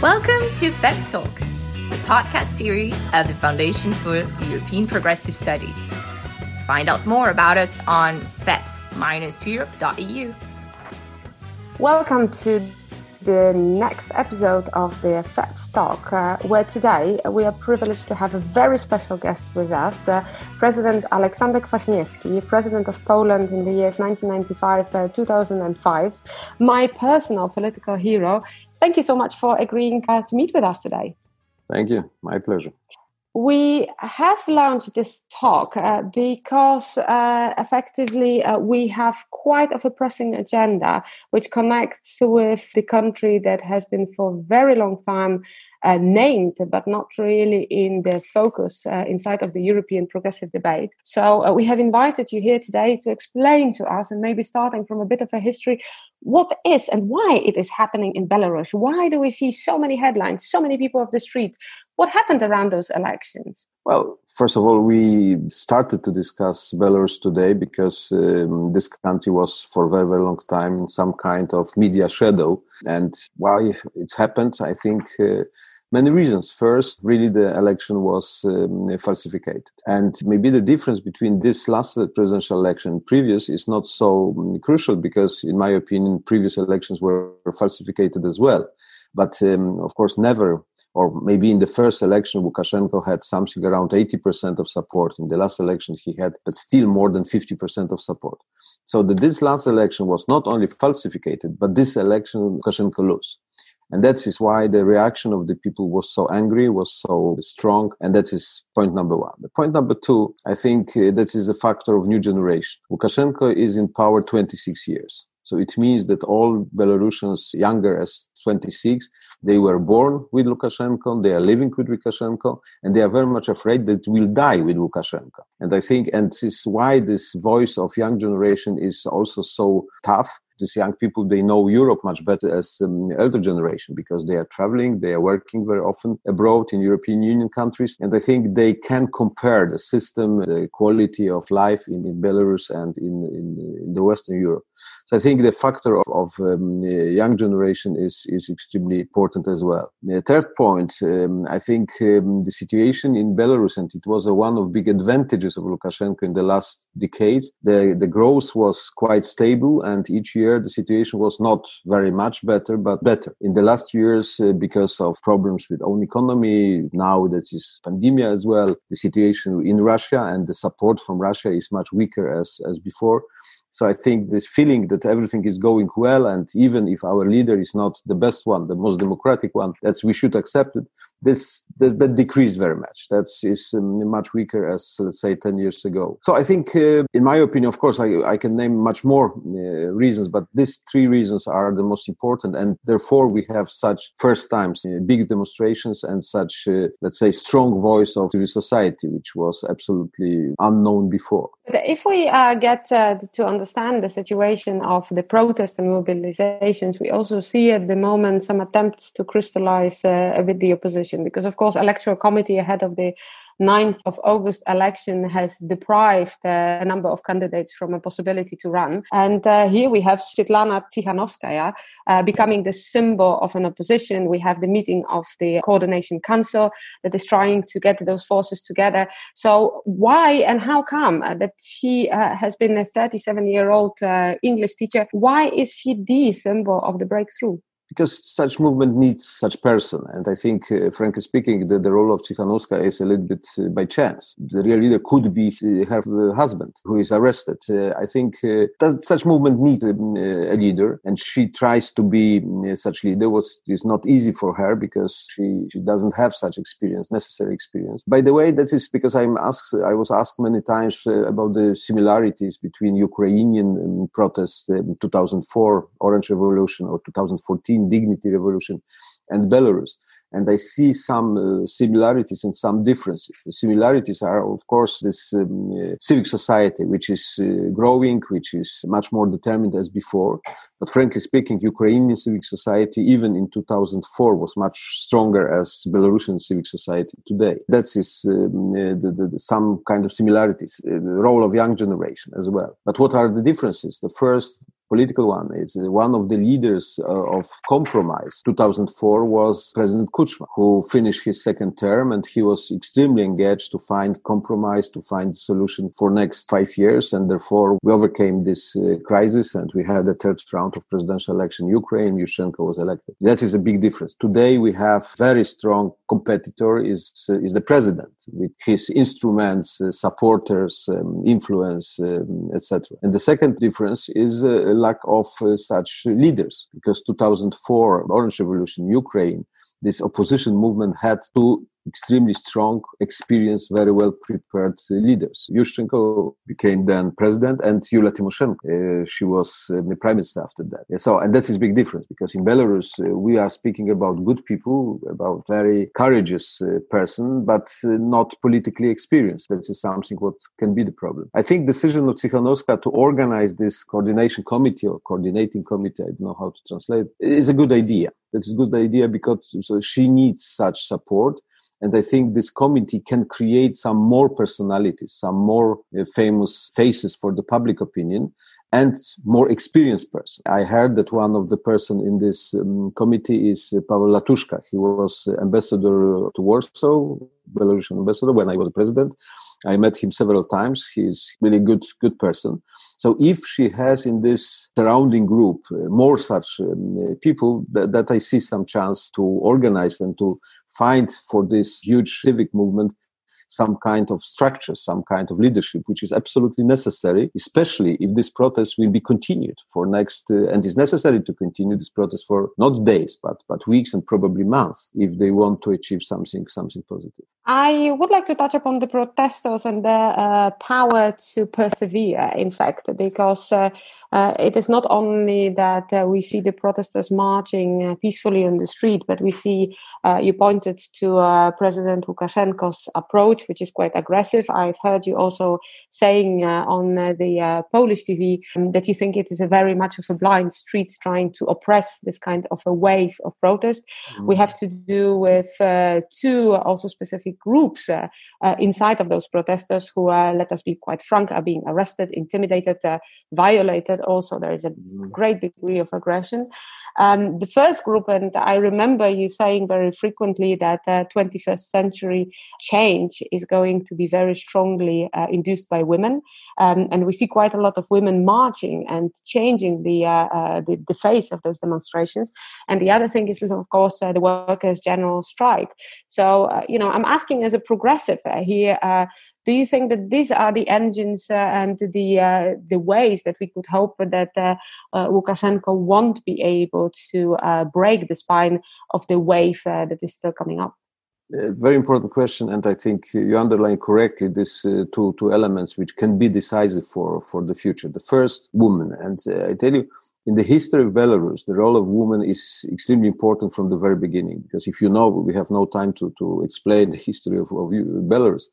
Welcome to FEPS Talks, the podcast series of the Foundation for European Progressive Studies. Find out more about us on feps-europe.eu. Welcome to the next episode of the FEPS Talk, uh, where today we are privileged to have a very special guest with us, uh, President Aleksander Kwaśniewski, President of Poland in the years 1995 uh, 2005, my personal political hero. Thank you so much for agreeing uh, to meet with us today. Thank you. My pleasure. We have launched this talk uh, because uh, effectively uh, we have quite of a pressing agenda which connects with the country that has been for a very long time uh, named but not really in the focus uh, inside of the European progressive debate. So uh, we have invited you here today to explain to us and maybe starting from a bit of a history what is and why it is happening in Belarus. Why do we see so many headlines, so many people off the street? What happened around those elections? Well, first of all, we started to discuss Belarus today because um, this country was for a very, very long time in some kind of media shadow. And why it's happened, I think. Uh, many reasons. First, really, the election was um, falsified. And maybe the difference between this last presidential election and previous is not so um, crucial because, in my opinion, previous elections were falsified as well. But um, of course, never or maybe in the first election, Lukashenko had something around 80% of support. In the last election, he had, but still more than 50% of support. So that this last election was not only falsified, but this election Lukashenko lost. And that is why the reaction of the people was so angry, was so strong. And that is point number one. The point number two, I think uh, that is a factor of new generation. Lukashenko is in power 26 years. So it means that all Belarusians younger as 26, they were born with Lukashenko, they are living with Lukashenko, and they are very much afraid that will die with Lukashenko. And I think, and this is why this voice of young generation is also so tough these young people they know Europe much better as um, elder generation because they are traveling, they are working very often abroad in European Union countries, and I think they can compare the system, the quality of life in, in Belarus and in, in, in, the Western Europe. So I think the factor of, of um, young generation is is extremely important as well. The third point, um, I think um, the situation in Belarus, and it was a, one of big advantages of Lukashenko in the last decades. The the growth was quite stable, and each year year, the situation was not very much better, but better. In the last years, uh, because of problems with own economy, now that is pandemic as well, the situation in Russia and the support from Russia is much weaker as, as before. So I think this feeling that everything is going well, and even if our leader is not the best one, the most democratic one, that's we should accept it. This, this that decreased very much. That's is um, much weaker as let's say ten years ago. So I think, uh, in my opinion, of course, I, I can name much more uh, reasons, but these three reasons are the most important, and therefore we have such first times uh, big demonstrations and such uh, let's say strong voice of civil society, which was absolutely unknown before. If we uh, get uh, to understand the situation of the protests and mobilizations, we also see at the moment some attempts to crystallize uh, with the opposition, because of course, electoral committee ahead of the 9th of August election has deprived uh, a number of candidates from a possibility to run. And uh, here we have Svetlana Tikhanovskaya uh, becoming the symbol of an opposition. We have the meeting of the coordination council that is trying to get those forces together. So why and how come uh, that she uh, has been a 37 year old uh, English teacher? Why is she the symbol of the breakthrough? Because such movement needs such person. And I think, uh, frankly speaking, the, the role of Tikhanovskaya is a little bit uh, by chance. The real leader could be uh, her uh, husband who is arrested. Uh, I think uh, such movement needs um, a leader, and she tries to be such leader. What is not easy for her because she, she doesn't have such experience, necessary experience. By the way, that is because I'm asked. I was asked many times about the similarities between Ukrainian um, protests in 2004 Orange Revolution or 2014 Dignity Revolution and Belarus. And I see some uh, similarities and some differences. The similarities are, of course, this um, uh, civic society, which is uh, growing, which is much more determined as before. But frankly speaking, Ukrainian civic society, even in 2004, was much stronger as Belarusian civic society today. That is um, uh, the, the, the, some kind of similarities, uh, the role of young generation as well. But what are the differences? The first political one is one of the leaders uh, of compromise. 2004 was president kuchma who finished his second term and he was extremely engaged to find compromise to find solution for next five years. And therefore we overcame this uh, crisis and we had the third round of presidential election in ukraine. Yushchenko was elected. That is a big difference. Today we have very strong competitor is uh, is the president with his instruments uh, supporters um, influence um, etc and the second difference is uh, lack of such leaders because 2004 orange revolution ukraine this opposition movement had to extremely strong, experienced, very well prepared leaders. Yushchenko became then president, and Yulia Tymoshenko, uh, she was uh, the prime minister after that. So, and that's a big difference because in Belarus uh, we are speaking about good people, about very courageous uh, person, but uh, not politically experienced. That is something what can be the problem. I think decision of Tsikhanouskaya to organize this coordination committee or coordinating committee, I don't know how to translate, is a good idea. That's a good idea because so she needs such support and I think this committee can create some more personalities, some more uh, famous faces for the public opinion and more experienced person. I heard that one of the person in this um, committee is uh, Pavel Latushka. He was ambassador to Warsaw, Belarusian ambassador when I was president. I met him several times. He's really good, good person. So if she has in this surrounding group uh, more such um, uh, people, that, that I see some chance to organize and to find for this huge civic movement some kind of structure, some kind of leadership, which is absolutely necessary, especially if this protest will be continued for next, uh, and is necessary to continue this protest for not days, but, but weeks and probably months if they want to achieve something, something positive. I would like to touch upon the protesters and their uh, power to persevere, in fact, because uh, uh, it is not only that uh, we see the protesters marching uh, peacefully on the street, but we see you pointed to President Lukashenko's approach, which is quite aggressive. I've heard you also saying uh, on the Polish TV um, that you think it is a very much of a blind street trying to oppress this kind of a wave of protest. Mm-hmm. We have to do with two also specific groups inside of those protesters who, let us be quite frank, are being arrested, intimidated, violated also there is a mm-hmm. great degree of aggression. Um, the first group, and I remember you saying very frequently that uh, 21st century change is going to be very strongly uh, induced by women, um, and we see quite a lot of women marching and changing the, uh, uh the, the face of those demonstrations. And the other thing is, of course, uh, the workers' general strike. So uh, you know, I'm asking as a progressive here do you think that these are the engines uh, and the uh, the ways that we could hope that uh, Lukashenko won't be able to break the spine of the wave that is still coming up? Uh, very important question, and I think you underline correctly these uh, two two elements which can be decisive for for the future. The first, woman, and uh, I tell you, in the history of Belarus, the role of women is extremely important from the very beginning. Because if you know, we have no time to to explain the history of, of Belarus.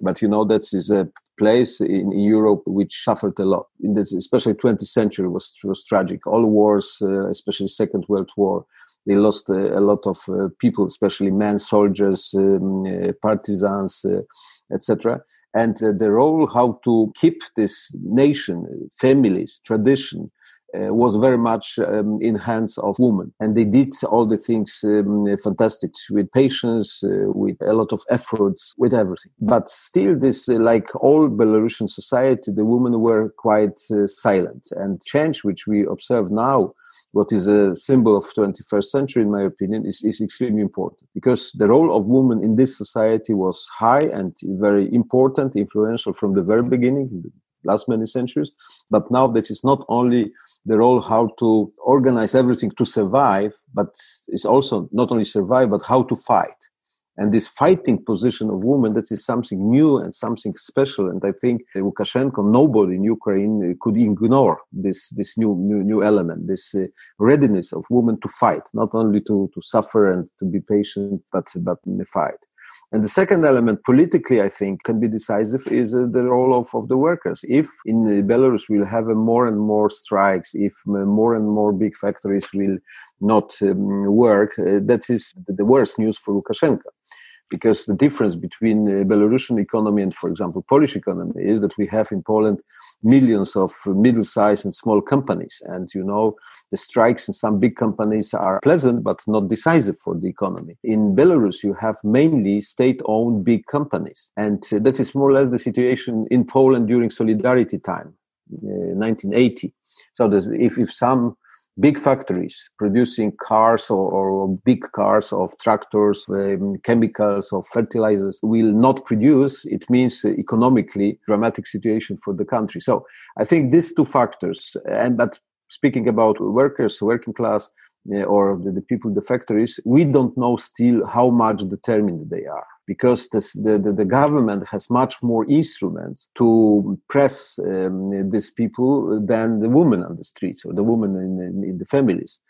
But you know, that is a place in, in Europe which suffered a lot. In this, especially 20th century was, was tragic. All wars, uh, especially Second World War, they lost a lot of uh, people, especially men, soldiers, um, uh, partisans, uh, etc. And the role how to keep this nation, families, tradition, uh, was very much um, in hands of women. And they did all the things um, fantastic with patience uh, with a lot of efforts with everything. But still this uh, like all belarusian society the women were quite silent. And change which we observe now what is a symbol of 21st century in my opinion is, is extremely important because the role of women in this society was high and very important influential from the very beginning last many centuries but now that is not only the role how to organize everything to survive, but it's also not only survive, but how to fight. And this fighting position of women, that is something new and something special. And I think Lukashenko, nobody in Ukraine could ignore this, this new, new, new element, this uh, readiness of women to fight, not only to, to suffer and to be patient, but, but fight. And the second element, politically, I think, can be decisive is uh, the role of, of the workers. If in uh, Belarus we'll have uh, more and more strikes, if uh, more and more big factories will not um, work, uh, that is the worst news for Lukashenko. Because the difference between uh, Belarusian economy and, for example, Polish economy is that we have in Poland millions of middle-sized and small companies. And you know, the strikes in some big companies are pleasant but not decisive for the economy. In Belarus, you have mainly state-owned big companies, and uh, that is more or less the situation in Poland during Solidarity time, uh, 1980. So if if some big factories producing cars or, or big cars of tractors, um, chemicals, or fertilizers will not produce, it means economically dramatic situation for the country. So I think these two factors, and but speaking about workers, working class, uh, or the, the, people in the factories, we don't know still how much determined they are because this, the, the, the, government has much more instruments to press um, these people than the women on the streets or the women in, in, in the families.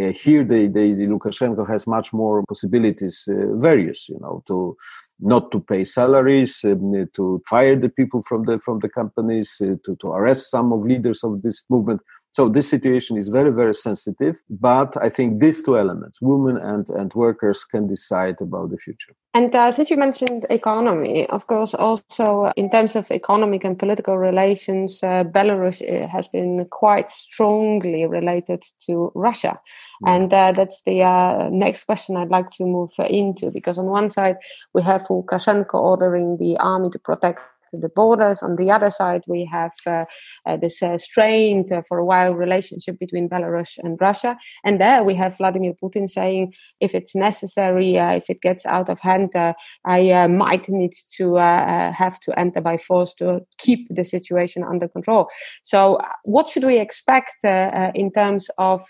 Uh, here, the, the, the, Lukashenko has much more possibilities, uh, various, you know, to not to pay salaries, um, to fire the people from the from the companies, uh, to to arrest some of leaders of this movement. So this situation is very, very sensitive. But I think these two elements, women and, and workers, can decide about the future. And uh, since you mentioned economy, of course, also in terms of economic and political relations, uh, Belarus uh, has been quite strongly related to Russia. Mm. And uh, that's the uh, next question I'd like to move into, because on one side, we have Lukashenko ordering the army to protect the borders. On the other side, we have uh, uh, this uh, strained uh, for a while relationship between Belarus and Russia. And there we have Vladimir Putin saying, if it's necessary, uh, if it gets out of hand, uh, I might need to have to enter by force to keep the situation under control. So, what should we expect in terms of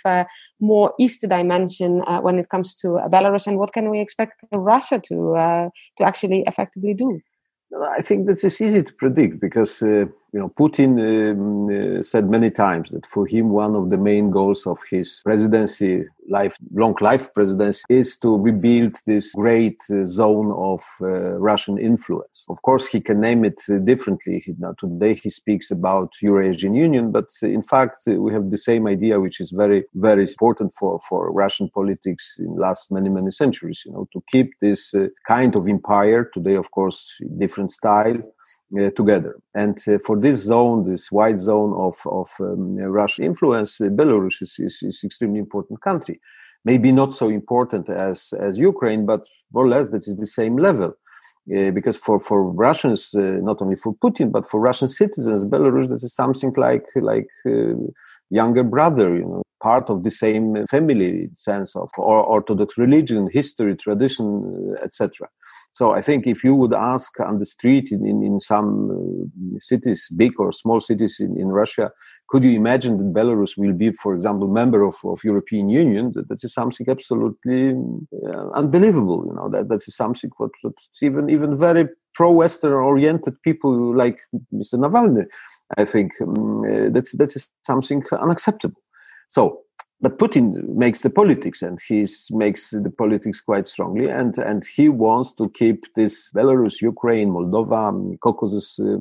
more East dimension when it comes to Belarus, and what can we expect Russia to to actually effectively do? I think that is easy to predict because uh, you know Putin um, uh, said many times that for him one of the main goals of his presidency, life long life presidency, is to rebuild this great uh, zone of uh, Russian influence. Of course, he can name it uh, differently. Now today he speaks about Eurasian Union, but in fact uh, we have the same idea, which is very very important for for Russian politics in last many many centuries. You know, to keep this kind of empire today, of course, different style uh, together. And uh, for this zone, this wide zone of, of um, Russian influence, uh, Belarus is, is, is extremely important country. Maybe not so important as, as Ukraine, but more or less that is the same level. Uh, because for for Russians, uh, not only for Putin but for Russian citizens, Belarus this is something like like uh, younger brother, you know, part of the same family sense of or Orthodox religion, history, tradition, etc. So I think if you would ask on the street in, in, in some uh, cities, big or small cities in, in Russia, could you imagine that Belarus will be, for example, member of, of European Union? That, that is something absolutely uh, unbelievable. You know that that is something what, even even very pro-Western oriented people like Mr. Navalny, I think um, uh, that's that is something unacceptable. So but Putin makes the politics, and he makes the politics quite strongly, and and he wants to keep this Belarus, Ukraine, Moldova, Caucasus uh,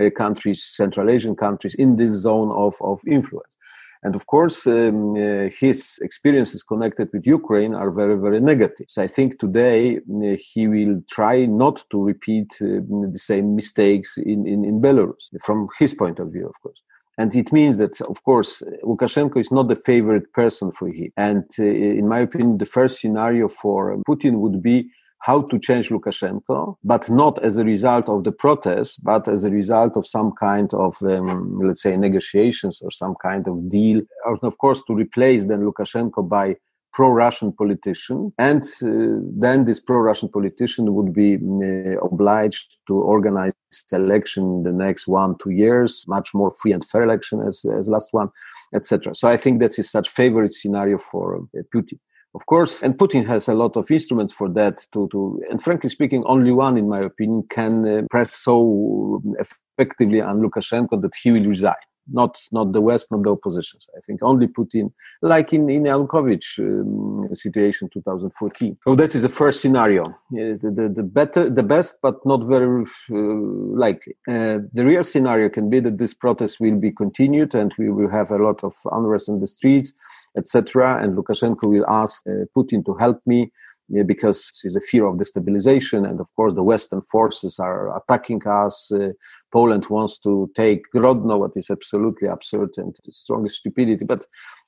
uh, countries, Central Asian countries in this zone of of influence. And of course, um, uh, his experiences connected with Ukraine are very, very negative. So I think today uh, he will try not to repeat uh, the same mistakes in, in, in Belarus, from his point of view, of course. And it means that, of course, Lukashenko is not the favorite person for him. And uh, in my opinion, the first scenario for Putin would be how to change Lukashenko, but not as a result of the protests, but as a result of some kind of, um, let's say, negotiations or some kind of deal. Or, of course, to replace then Lukashenko by pro-Russian politician, and uh, then this pro-Russian politician would be uh, obliged to organize election in the next one two years, much more free and fair election as as last one, etc. So I think that is such favorite scenario for uh, Putin. Of course, and Putin has a lot of instruments for that. To, to and frankly speaking, only one, in my opinion, can uh, press so effectively on Lukashenko that he will resign not not the West, not the oppositions. I think only Putin, like in in Yanukovych um, situation 2014. So that is the first scenario, the, the, the, better, the best, but not very uh, likely. Uh, the real scenario can be that this protest will be continued, and we will have a lot of unrest in the streets, etc. And Lukashenko will ask uh, Putin to help me yeah, because it's a fear of destabilization. And of course, the Western forces are attacking us. Uh, Poland wants to take Grodno, what is absolutely absurd and the strongest stupidity. But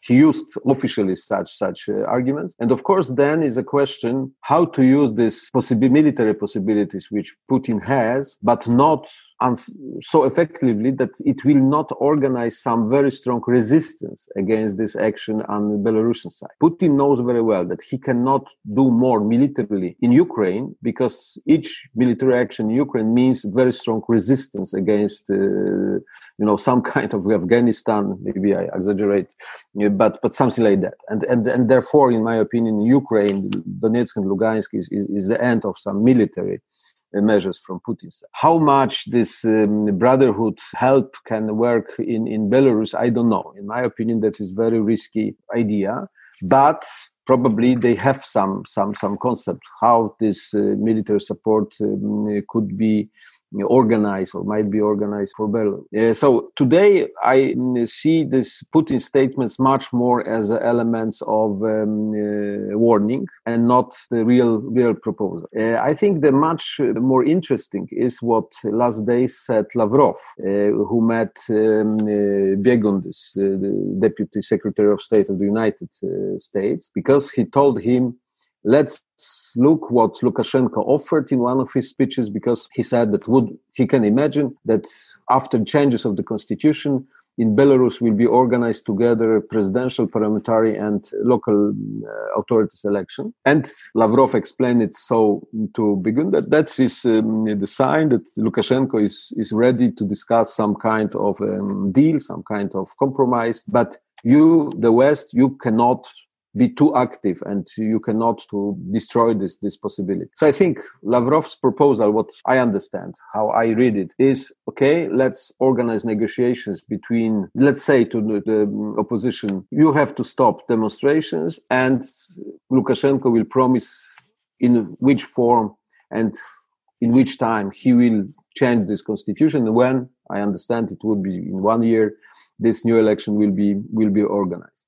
he used officially such such uh, arguments. And of course, then is a question how to use these possible military possibilities which Putin has, but not so effectively that it will not organize some very strong resistance against this action on the Belarusian side. Putin knows very well that he cannot do more militarily in Ukraine because each military action in Ukraine means very strong resistance against, uh, you know, some kind of Afghanistan. Maybe I exaggerate, but but something like that. And and and therefore, in my opinion, Ukraine, Donetsk and Lugansk is, is, is the end of some military measures from Putin's side. How much this um, brotherhood help can work in, in Belarus, I don't know. In my opinion, that is very risky idea, but probably they have some some some concept how this uh, military support um, could be organized or might be organized for Belarus. Uh, so today I mm, see this Putin statements much more as elements of um, uh, warning and not the real real proposal. Uh, I think the much more interesting is what last day said Lavrov, uh, who met um, uh, uh, the Deputy Secretary of State of the United States, because he told him let's look what Lukashenko offered in one of his speeches because he said that would he can imagine that after changes of the constitution in Belarus will be organized together presidential, parliamentary, and local uh, authorities election. And Lavrov explained it so to begin that that is um, the sign that Lukashenko is is ready to discuss some kind of um, deal, some kind of compromise. But you, the West, you cannot be too active and you cannot to destroy this this possibility. So i think lavrov's proposal what i understand how i read it is okay let's organize negotiations between let's say to the, the opposition you have to stop demonstrations and lukashenko will promise in which form and in which time he will change this constitution. When i understand it will be in one year this new election will be will be organized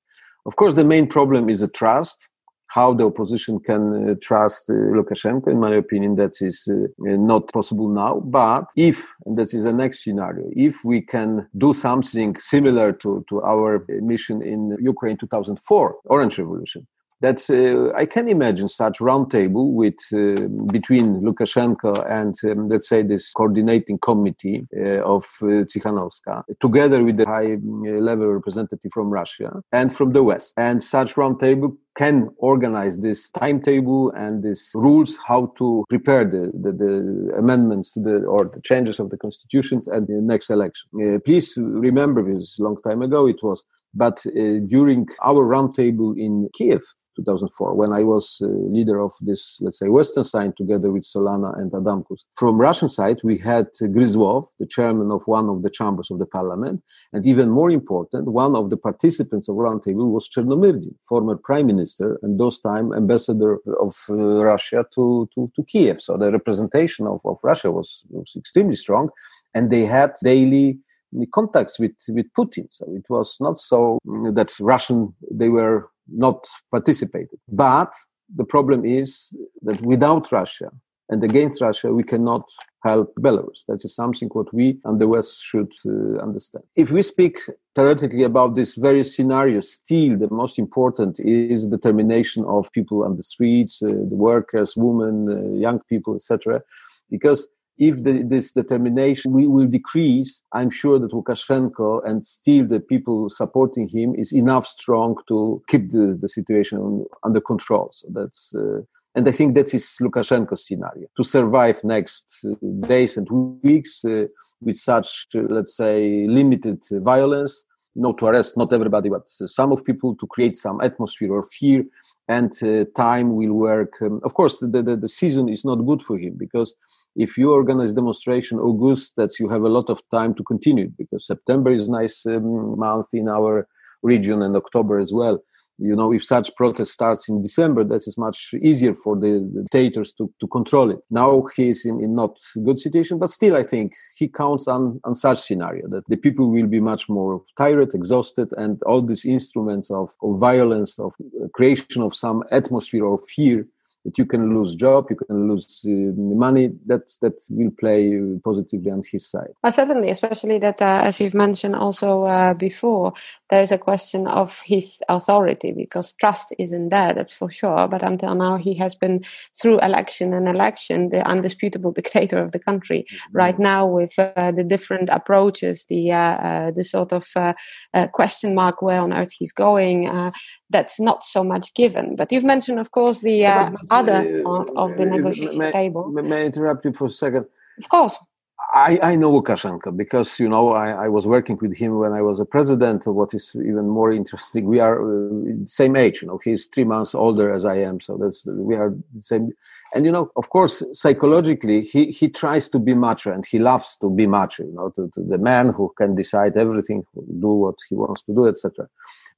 of course, the main problem is the trust. How the opposition can uh, trust uh, Lukashenko, in my opinion, that is uh, not possible now. But if, and that is the next scenario, if we can do something similar to, to our mission in Ukraine 2004, Orange Revolution, that uh, I can imagine such roundtable with uh, between Lukashenko and um, let's say this coordinating committee uh, of uh, Tsikhanouska, together with the high uh, level representative from Russia and from the West, and such roundtable can organize this timetable and these rules how to prepare the, the, the, amendments to the or the changes of the constitution at the next election. Uh, please remember this long time ago it was, but uh, during our roundtable in Kiev 2004, when I was uh, leader of this, let's say, Western side together with Solana and Adamkus. From Russian side, we had Gryzlov, the chairman of one of the chambers of the parliament. And even more important, one of the participants of roundtable was Chernomyrdin, former prime minister and those time ambassador of uh, Russia to, to, to Kiev. So the representation of, of Russia was, was extremely strong. And they had daily contacts with, with Putin. So it was not so that Russian, they were not participated. But the problem is that without Russia and against Russia, we cannot help Belarus. That's something what we and the West should uh, understand. If we speak theoretically about this very scenario, still the most important is determination of people on the streets, uh, the workers, women, uh, young people, etc. Because if the, this determination will decrease, I'm sure that Lukashenko and still the people supporting him is enough strong to keep the, the situation under control. So that's, uh, and I think that is Lukashenko's scenario to survive next uh, days and weeks uh, with such, uh, let's say, limited violence. Not to arrest not everybody, but some of people to create some atmosphere or fear, and uh, time will work. Um, of course, the, the, the season is not good for him because if you organize demonstration August, that you have a lot of time to continue because September is nice um, month in our region and October as well. You know, if such protest starts in December, that is much easier for the, the dictators to, to control it. Now he is in, in not good situation, but still I think he counts on, on such scenario that the people will be much more tired, exhausted, and all these instruments of, of violence, of creation of some atmosphere or fear that you can lose job, you can lose uh, money. That's that will play positively on his side. Well, certainly, especially that, uh, as you've mentioned also uh, before, there is a question of his authority because trust isn't there. That's for sure. But until now, he has been through election and election the undisputable dictator of the country. Mm-hmm. Right now, with uh, the different approaches, the uh, the sort of question mark where on earth he's going that's not so much given. But you've mentioned, of course, the uh, other uh, part of the negotiation may, table. May I interrupt you for a second? Of course. I, I know Lukashenko because you know I, I was working with him when I was a president. What is even more interesting, we are uh, same age. You know, he's three months older as I am, so that's we are the same. And you know, of course, psychologically, he he tries to be macho and he loves to be macho. You know, to, to the man who can decide everything, do what he wants to do, etc.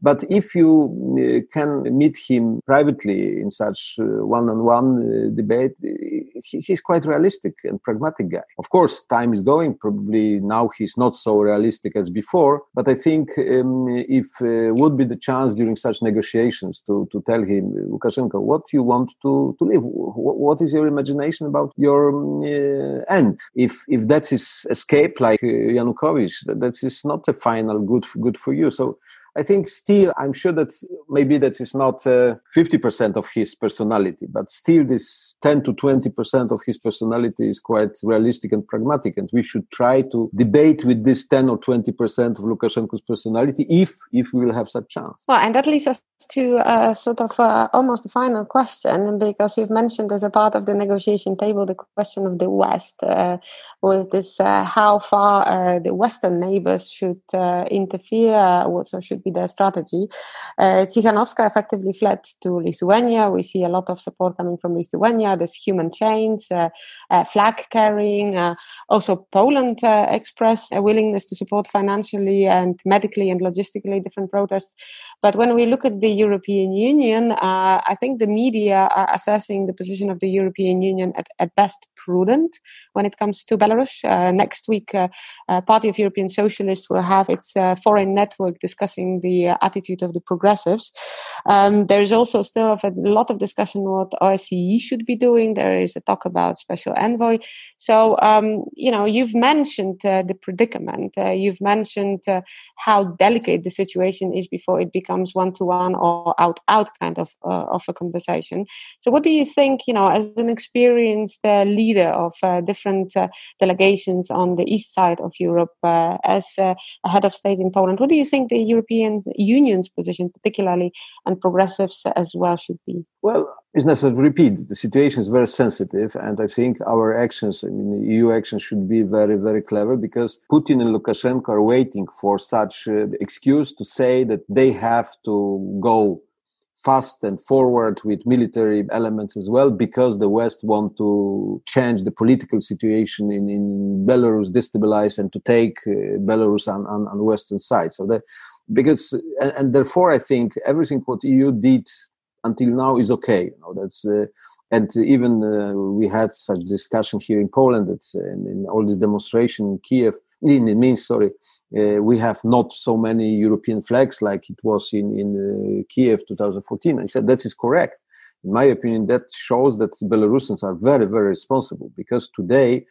But if you uh, can meet him privately in such uh, one-on-one uh, debate, he, he's quite realistic and pragmatic guy. Of course, time is going. Probably now he's not so realistic as before. But I think um, if uh, would be the chance during such negotiations to, to tell him, Lukashenko, what you want to, to live, what is your imagination about your um, uh, end? If if that is his escape like uh, Yanukovych, that, that is not a final good good for you. So I think still, I'm sure that maybe that is not uh, 50% of his personality, but still this 10 to 20% of his personality is quite realistic and pragmatic. And we should try to debate with this 10 or 20% of Lukashenko's personality if, if we will have such chance. Well, and that leads us to uh, sort of uh, almost a final question, because you've mentioned as a part of the negotiation table the question of the West, uh, with this uh, how far uh, the Western neighbors should uh, interfere, what should be their strategy. Uh, effectively fled to Lithuania. We see a lot of support coming from Lithuania. There's human chains, flag carrying. also, Poland expressed a willingness to support financially and medically and logistically different protests. But when we look at the European Union, uh, I think the media are assessing the position of the European Union at, at best prudent when it comes to Belarus. Uh, next week, uh, uh Party of European Socialists will have its uh, foreign network discussing the uh, attitude of the progressives. Um, there is also still a lot of discussion what OSCE should be doing. There is a talk about special envoy. So, um, you know, you've mentioned the predicament. you've mentioned how delicate the situation is before it becomes one to one or out out kind of uh, of a conversation. So, what do you think? You know, as an experienced uh, leader of uh, different uh, delegations on the east side of Europe, uh, as uh, a head of state in Poland, what do you think the European Union's position, particularly and progressives as well, should be? Well, it's necessary to repeat the situation is very sensitive and i think our actions i mean eu actions should be very very clever because putin and lukashenko are waiting for such uh, excuse to say that they have to go fast and forward with military elements as well because the west want to change the political situation in, in belarus destabilize and to take uh, belarus on, on, on western side so that because and, and therefore i think everything what eu did until now is okay. You know, that's uh, and even uh, we had such discussion here in Poland that uh, in, in, all this demonstration in Kiev, in, in Minsk, sorry, uh, we have not so many European flags like it was in in uh, Kiev 2014. I said that is correct. In my opinion, that shows that Belarusians are very very responsible because today.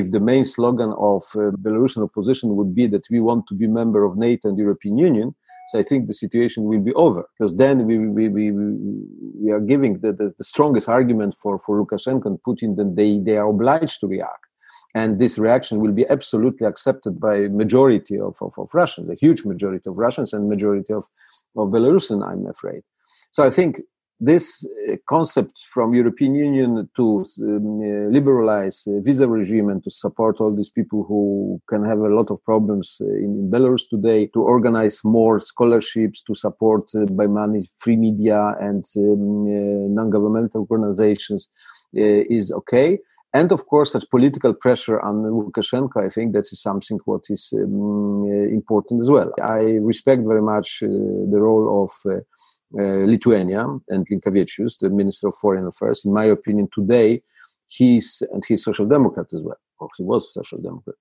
If the main slogan of uh, Belarusian opposition would be that we want to be member of NATO and European Union, so I think the situation will be over because then we, we, we, we are giving the, the, the, strongest argument for, for Lukashenko and Putin that they, they are obliged to react. And this reaction will be absolutely accepted by majority of, of, of Russians, a huge majority of Russians and majority of, of Belarusian, I'm afraid. So I think this uh, concept from European Union to um, uh, liberalize uh, visa regime and to support all these people who can have a lot of problems uh, in, in, Belarus today, to organize more scholarships, to support uh, by money free media and um, uh, non-governmental organizations is okay. And of course, such political pressure on Lukashenko, I think that is something what is um, important as well. I respect very much the role of uh, Lithuania and Linkevičius, the Minister of Foreign Affairs, in my opinion, today he's and he's social democrat as well. or he was social democrat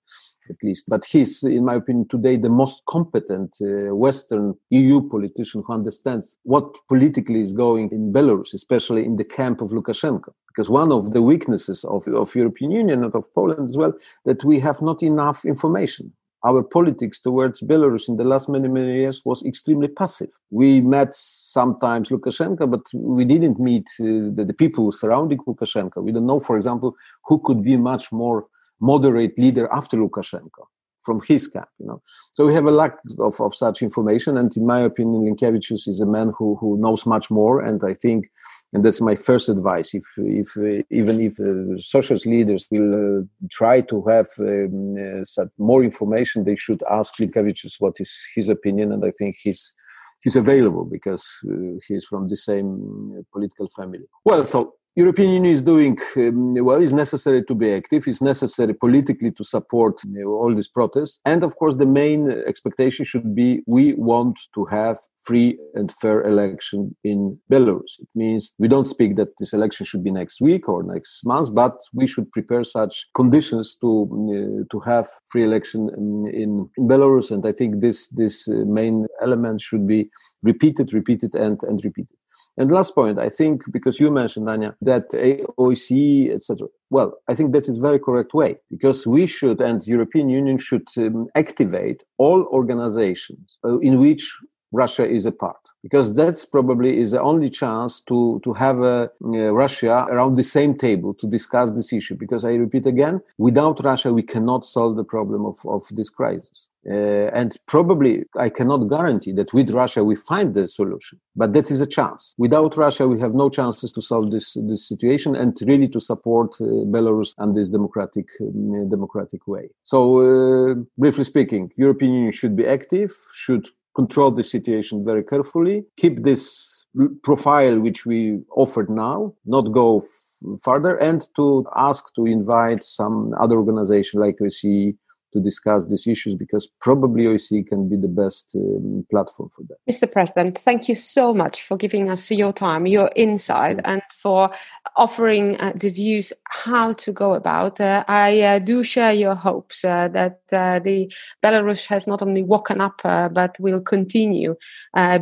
at least. But he's, in my opinion, today the most competent uh, Western EU politician who understands what politically is going in Belarus, especially in the camp of Lukashenko. Because one of the weaknesses of, of European Union and of Poland as well, that we have not enough information our politics towards Belarus in the last many, many years was extremely passive. We met sometimes Lukashenko, but we didn't meet uh, the, the, people surrounding Lukashenko. We don't know, for example, who could be much more moderate leader after Lukashenko from his camp, you know. So we have a lack of, of such information. And in my opinion, Linkevičius is a man who, who knows much more. And I think, and that's my first advice, if, if uh, even if uh, socialist leaders will uh, try to have um, uh, more information, they should ask Linkevičius what is his opinion. And I think he's, he's available because uh, he's from the same uh, political family. Well, so European Union is doing um, well. It's necessary to be active. It's necessary politically to support you know, all these protests. And of course, the main expectation should be we want to have free and fair election in Belarus. It means we don't speak that this election should be next week or next month, but we should prepare such conditions to uh, to have free election in, in, in, Belarus. And I think this this uh, main element should be repeated, repeated, and and repeated. And last point, I think, because you mentioned, Ania, that OSCE, etc. Well, I think that is very correct way because we should, and European Union should um, activate all organizations uh, in which Russia is a part because that's probably is the only chance to to have a, Russia around the same table to discuss this issue. Because I repeat again, without Russia, we cannot solve the problem of of this crisis. Uh, and probably I cannot guarantee that with Russia we find the solution, but that is a chance. Without Russia, we have no chances to solve this this situation and really to support uh, Belarus and this democratic um, democratic way. So, uh, briefly speaking, European Union should be active, should control the situation very carefully, keep this profile which we offered now, not go f- further, and to ask to invite some other organization like OSCE to discuss these issues because probably OSCE can be the best um, platform for that. Mr. President, thank you so much for giving us your time, your insight, and for offering uh, the views how to go about. Uh, I uh, do share your hopes uh, that uh, the Belarus has not only woken up uh, but will continue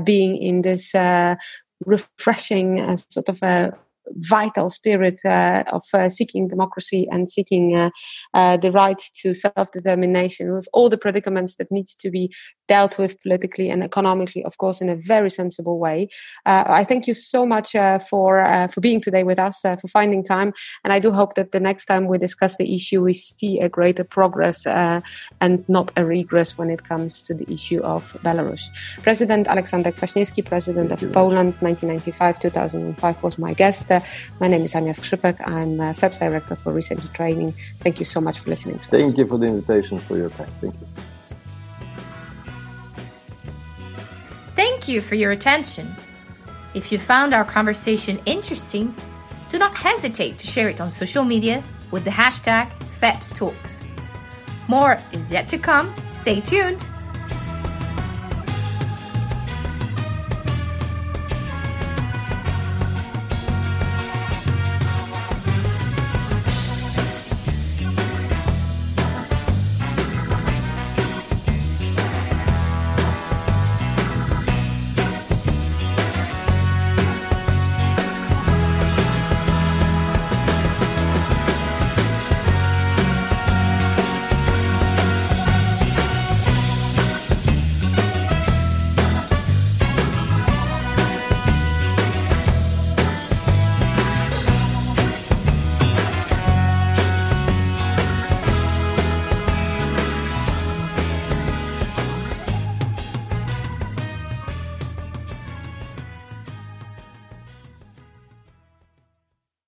being in this refreshing sort of a vital spirit uh, of uh, seeking democracy and seeking uh, uh the right to self-determination with all the predicaments that needs to be dealt with politically and economically of course in a very sensible way. Uh, i thank you so much uh, for for being today with us for finding time. And i do hope that the next time we discuss the issue we see a greater progress and not a regress when it comes to the issue of belarus. President aleksander kwaśniewski president of poland 1995-2005 was my guest my name is Ania Skrzypek. I'm uh, FEPS Director for Research and Training. Thank you so much for listening to Thank us. Thank you for the invitation, for your time. Thank you. Thank you for your attention. If you found our conversation interesting, do not hesitate to share it on social media with the hashtag FEPS Talks. More is yet to come. Stay tuned.